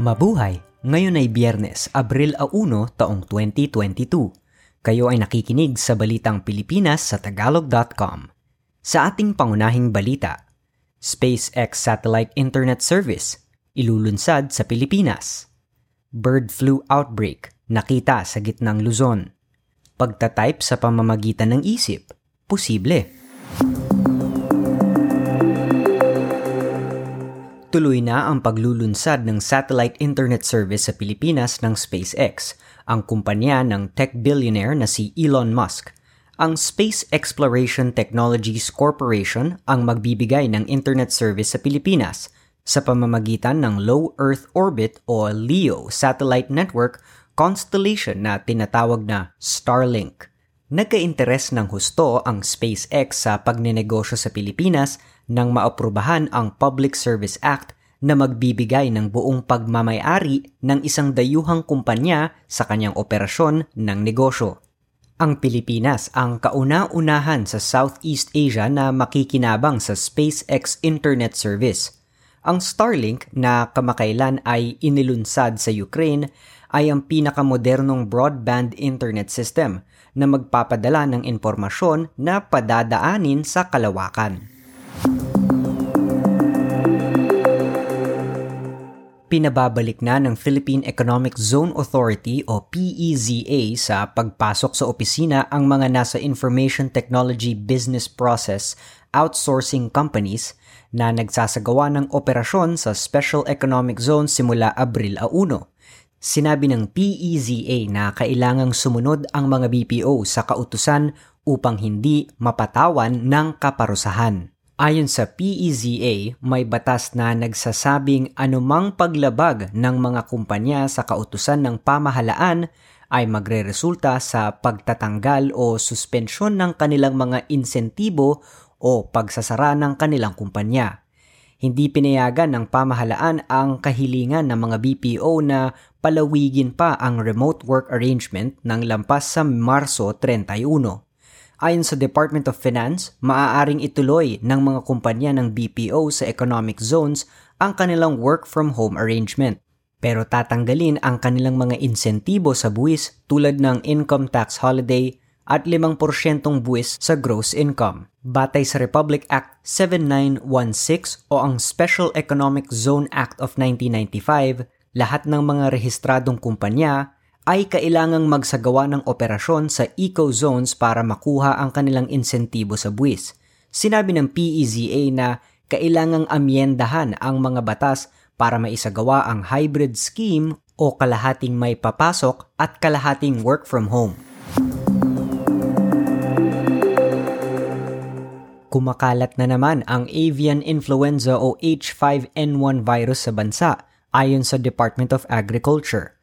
Mabuhay! Ngayon ay Biyernes, Abril 1, taong 2022. Kayo ay nakikinig sa Balitang Pilipinas sa Tagalog.com. Sa ating pangunahing balita, SpaceX Satellite Internet Service, ilulunsad sa Pilipinas. Bird flu outbreak, nakita sa gitnang Luzon. Pagtatype sa pamamagitan ng isip, posible. Tuloy na ang paglulunsad ng satellite internet service sa Pilipinas ng SpaceX, ang kumpanya ng tech billionaire na si Elon Musk. Ang Space Exploration Technologies Corporation ang magbibigay ng internet service sa Pilipinas sa pamamagitan ng Low Earth Orbit o LEO satellite network constellation na tinatawag na Starlink. Nagka-interes ng husto ang SpaceX sa pagnenegosyo sa Pilipinas nang maaprubahan ang Public Service Act na magbibigay ng buong pagmamayari ng isang dayuhang kumpanya sa kanyang operasyon ng negosyo. Ang Pilipinas ang kauna-unahan sa Southeast Asia na makikinabang sa SpaceX Internet Service. Ang Starlink na kamakailan ay inilunsad sa Ukraine ay ang pinakamodernong broadband internet system na magpapadala ng impormasyon na padadaanin sa kalawakan. Pinababalik na ng Philippine Economic Zone Authority o PEZA sa pagpasok sa opisina ang mga nasa Information Technology Business Process outsourcing companies na nagsasagawa ng operasyon sa Special Economic Zone simula Abril 1. Sinabi ng PEZA na kailangang sumunod ang mga BPO sa kautusan upang hindi mapatawan ng kaparusahan. Ayon sa PEZA, may batas na nagsasabing anumang paglabag ng mga kumpanya sa kautusan ng pamahalaan ay magreresulta sa pagtatanggal o suspensyon ng kanilang mga insentibo o pagsasara ng kanilang kumpanya. Hindi pinayagan ng pamahalaan ang kahilingan ng mga BPO na palawigin pa ang remote work arrangement ng lampas sa Marso 31. Ayon sa Department of Finance, maaaring ituloy ng mga kumpanya ng BPO sa economic zones ang kanilang work from home arrangement. Pero tatanggalin ang kanilang mga insentibo sa buwis tulad ng income tax holiday at 5% buwis sa gross income. Batay sa Republic Act 7916 o ang Special Economic Zone Act of 1995, lahat ng mga rehistradong kumpanya ay kailangang magsagawa ng operasyon sa eco-zones para makuha ang kanilang insentibo sa buwis. Sinabi ng PEZA na kailangang amyendahan ang mga batas para maisagawa ang hybrid scheme o kalahating may papasok at kalahating work from home. Kumakalat na naman ang avian influenza o H5N1 virus sa bansa ayon sa Department of Agriculture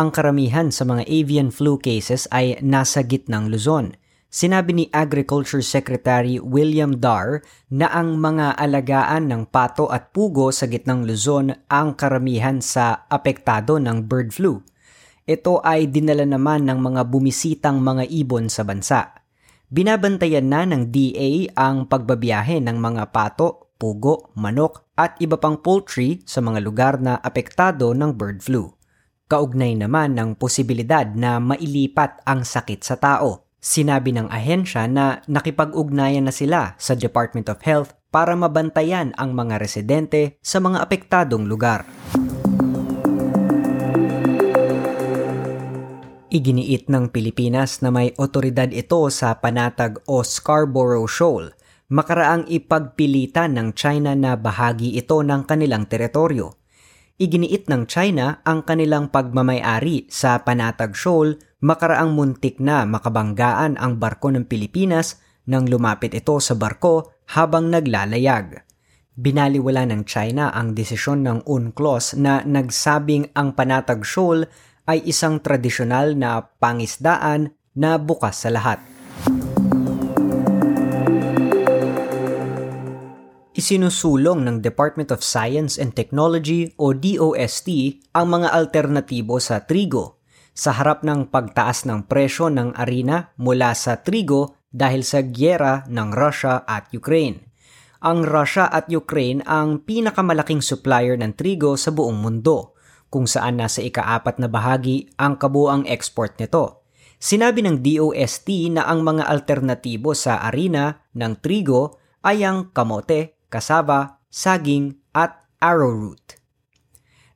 ang karamihan sa mga avian flu cases ay nasa gitnang Luzon. Sinabi ni Agriculture Secretary William Dar na ang mga alagaan ng pato at pugo sa gitnang Luzon ang karamihan sa apektado ng bird flu. Ito ay dinala naman ng mga bumisitang mga ibon sa bansa. Binabantayan na ng DA ang pagbabiyahe ng mga pato, pugo, manok at iba pang poultry sa mga lugar na apektado ng bird flu. Kaugnay naman ng posibilidad na mailipat ang sakit sa tao. Sinabi ng ahensya na nakipag-ugnayan na sila sa Department of Health para mabantayan ang mga residente sa mga apektadong lugar. Iginiit ng Pilipinas na may otoridad ito sa Panatag o Scarborough Shoal makaraang ipagpilitan ng China na bahagi ito ng kanilang teritoryo iginiit ng China ang kanilang pagmamayari sa Panatag Shoal makaraang muntik na makabanggaan ang barko ng Pilipinas nang lumapit ito sa barko habang naglalayag. Binaliwala ng China ang desisyon ng UNCLOS na nagsabing ang Panatag Shoal ay isang tradisyonal na pangisdaan na bukas sa lahat. Isinusulong ng Department of Science and Technology o DOST ang mga alternatibo sa trigo sa harap ng pagtaas ng presyo ng arena mula sa trigo dahil sa gyera ng Russia at Ukraine. Ang Russia at Ukraine ang pinakamalaking supplier ng trigo sa buong mundo. kung saan nasa ikaapat na bahagi ang kabuang export nito. Sinabi ng DOST na ang mga alternatibo sa arena ng trigo ay ang kamote, kasaba, saging at arrowroot.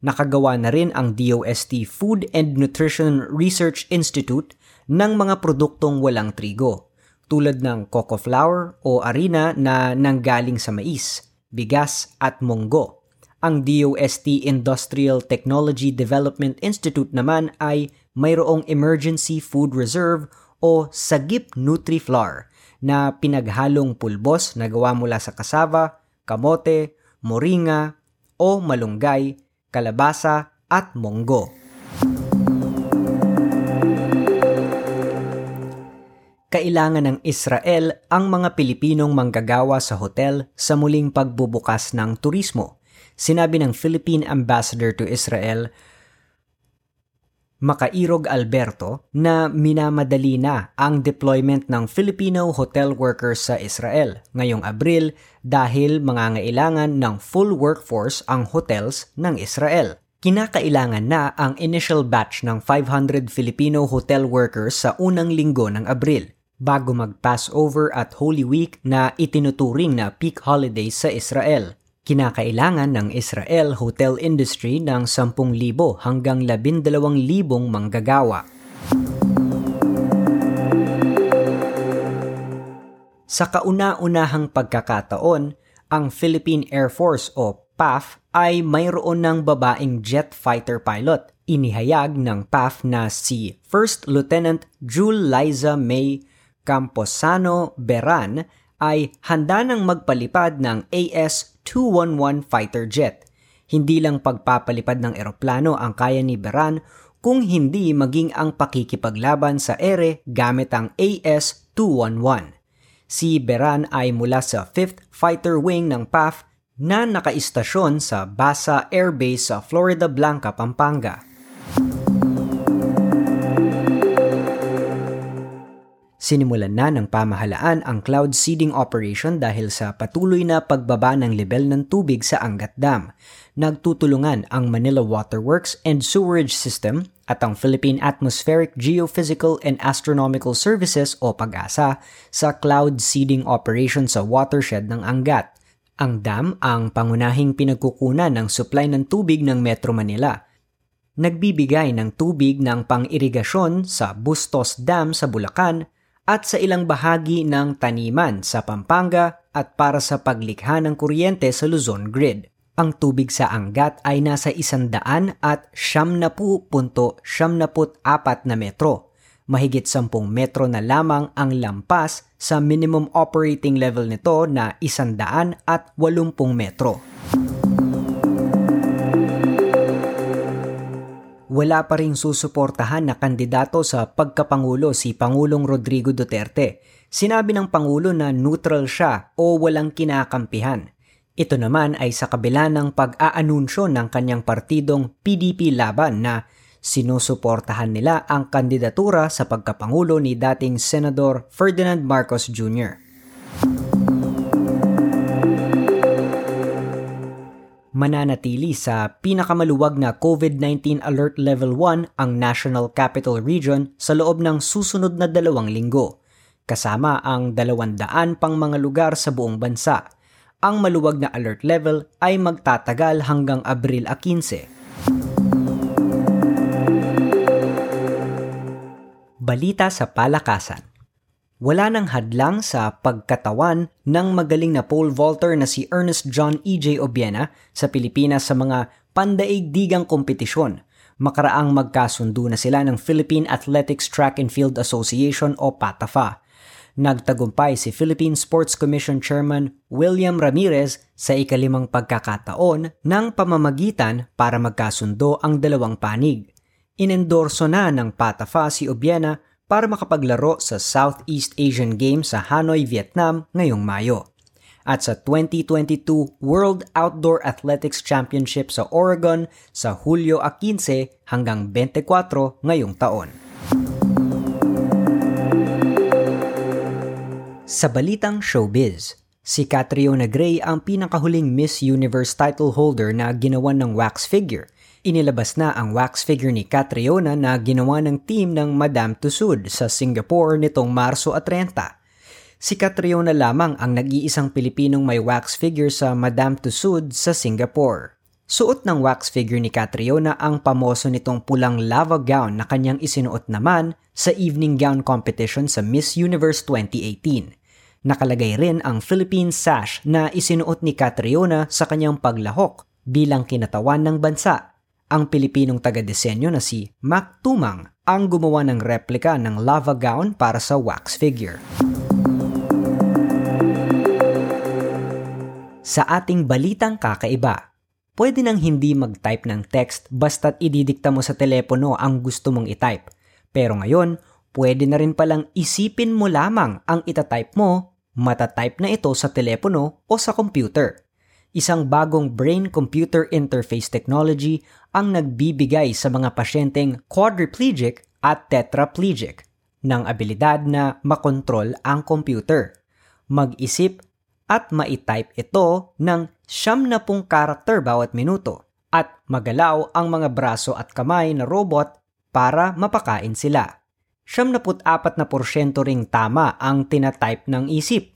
Nakagawa na rin ang DOST Food and Nutrition Research Institute ng mga produktong walang trigo, tulad ng cocoa flour o arena na nanggaling sa mais, bigas at munggo. Ang DOST Industrial Technology Development Institute naman ay mayroong Emergency Food Reserve o Sagip NutriFlour na pinaghalong pulbos na gawa mula sa kasava, kamote, moringa o malunggay, kalabasa at monggo. Kailangan ng Israel ang mga Pilipinong manggagawa sa hotel sa muling pagbubukas ng turismo sinabi ng Philippine Ambassador to Israel, Makairog Alberto na minamadali na ang deployment ng Filipino hotel workers sa Israel ngayong Abril dahil mangangailangan ng full workforce ang hotels ng Israel. Kinakailangan na ang initial batch ng 500 Filipino hotel workers sa unang linggo ng Abril bago mag-Passover at Holy Week na itinuturing na peak holidays sa Israel. Kinakailangan ng Israel hotel industry ng 10,000 hanggang 12,000 manggagawa. Sa kauna-unahang pagkakataon, ang Philippine Air Force o PAF ay mayroon ng babaeng jet fighter pilot. Inihayag ng PAF na si First Lieutenant Jule Liza May Camposano Beran ay handa nang magpalipad ng AS-211 fighter jet. Hindi lang pagpapalipad ng eroplano ang kaya ni Beran kung hindi maging ang pakikipaglaban sa ere gamit ang AS-211. Si Beran ay mula sa 5th Fighter Wing ng PAF na nakaistasyon sa Basa Air Base sa Florida Blanca, Pampanga. Sinimulan na ng pamahalaan ang cloud seeding operation dahil sa patuloy na pagbaba ng level ng tubig sa Angat Dam. Nagtutulungan ang Manila Waterworks and Sewerage System at ang Philippine Atmospheric Geophysical and Astronomical Services o PAGASA sa cloud seeding operation sa watershed ng Angat. Ang dam ang pangunahing pinagkukunan ng supply ng tubig ng Metro Manila nagbibigay ng tubig ng pang-irigasyon sa Bustos Dam sa Bulacan at sa ilang bahagi ng taniman sa Pampanga at para sa paglikha ng kuryente sa Luzon Grid. Ang tubig sa Angat ay nasa isandaan at apat na metro. Mahigit 10 metro na lamang ang lampas sa minimum operating level nito na isandaan at 80 metro. Wala pa rin susuportahan na kandidato sa pagkapangulo si Pangulong Rodrigo Duterte. Sinabi ng Pangulo na neutral siya o walang kinakampihan. Ito naman ay sa kabila ng pag-aanunsyo ng kanyang partidong PDP Laban na sinusuportahan nila ang kandidatura sa pagkapangulo ni dating Senador Ferdinand Marcos Jr. mananatili sa pinakamaluwag na COVID-19 Alert Level 1 ang National Capital Region sa loob ng susunod na dalawang linggo, kasama ang dalawandaan pang mga lugar sa buong bansa. Ang maluwag na alert level ay magtatagal hanggang Abril 15. Balita sa Palakasan wala nang hadlang sa pagkatawan ng magaling na pole vaulter na si Ernest John E.J. Obiena sa Pilipinas sa mga pandaigdigang kompetisyon. Makaraang magkasundo na sila ng Philippine Athletics Track and Field Association o PATAFA. Nagtagumpay si Philippine Sports Commission Chairman William Ramirez sa ikalimang pagkakataon ng pamamagitan para magkasundo ang dalawang panig. Inendorso na ng PATAFA si Obiena para makapaglaro sa Southeast Asian Games sa Hanoi, Vietnam ngayong Mayo. At sa 2022 World Outdoor Athletics Championship sa Oregon sa Hulyo 15 hanggang 24 ngayong taon. Sa balitang showbiz, si Catriona Gray ang pinakahuling Miss Universe title holder na ginawan ng wax figure Inilabas na ang wax figure ni Catriona na ginawa ng team ng Madame Tussauds sa Singapore nitong Marso at 30. Si Catriona lamang ang nag-iisang Pilipinong may wax figure sa Madame Tussauds sa Singapore. Suot ng wax figure ni Catriona ang pamoso nitong pulang lava gown na kanyang isinuot naman sa evening gown competition sa Miss Universe 2018. Nakalagay rin ang Philippine sash na isinuot ni Catriona sa kanyang paglahok bilang kinatawan ng bansa ang Pilipinong taga-disenyo na si Mac Tumang ang gumawa ng replika ng lava gown para sa wax figure. Sa ating balitang kakaiba, pwede nang hindi mag-type ng text basta't ididikta mo sa telepono ang gusto mong i-type. Pero ngayon, pwede na rin palang isipin mo lamang ang itatype mo, matatype na ito sa telepono o sa computer isang bagong brain-computer interface technology ang nagbibigay sa mga pasyenteng quadriplegic at tetraplegic ng abilidad na makontrol ang computer, mag-isip at ma-type ito ng siyam na pong karakter bawat minuto at magalaw ang mga braso at kamay na robot para mapakain sila. Siyam na apat na porsyento ring tama ang tinatype ng isip.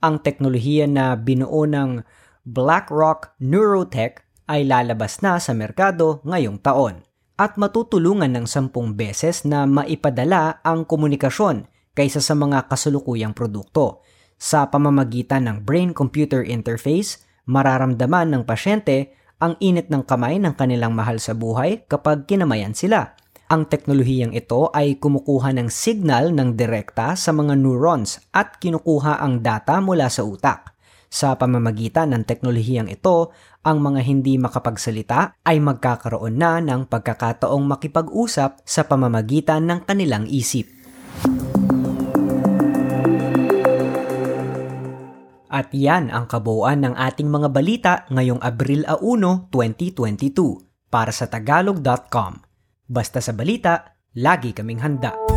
Ang teknolohiya na binuo ng BlackRock Neurotech ay lalabas na sa merkado ngayong taon at matutulungan ng sampung beses na maipadala ang komunikasyon kaysa sa mga kasulukuyang produkto. Sa pamamagitan ng brain-computer interface, mararamdaman ng pasyente ang init ng kamay ng kanilang mahal sa buhay kapag kinamayan sila. Ang teknolohiyang ito ay kumukuha ng signal ng direkta sa mga neurons at kinukuha ang data mula sa utak. Sa pamamagitan ng teknolohiyang ito, ang mga hindi makapagsalita ay magkakaroon na ng pagkakataong makipag-usap sa pamamagitan ng kanilang isip. At yan ang kabuuan ng ating mga balita ngayong Abril 1, 2022 para sa tagalog.com. Basta sa balita, lagi kaming handa.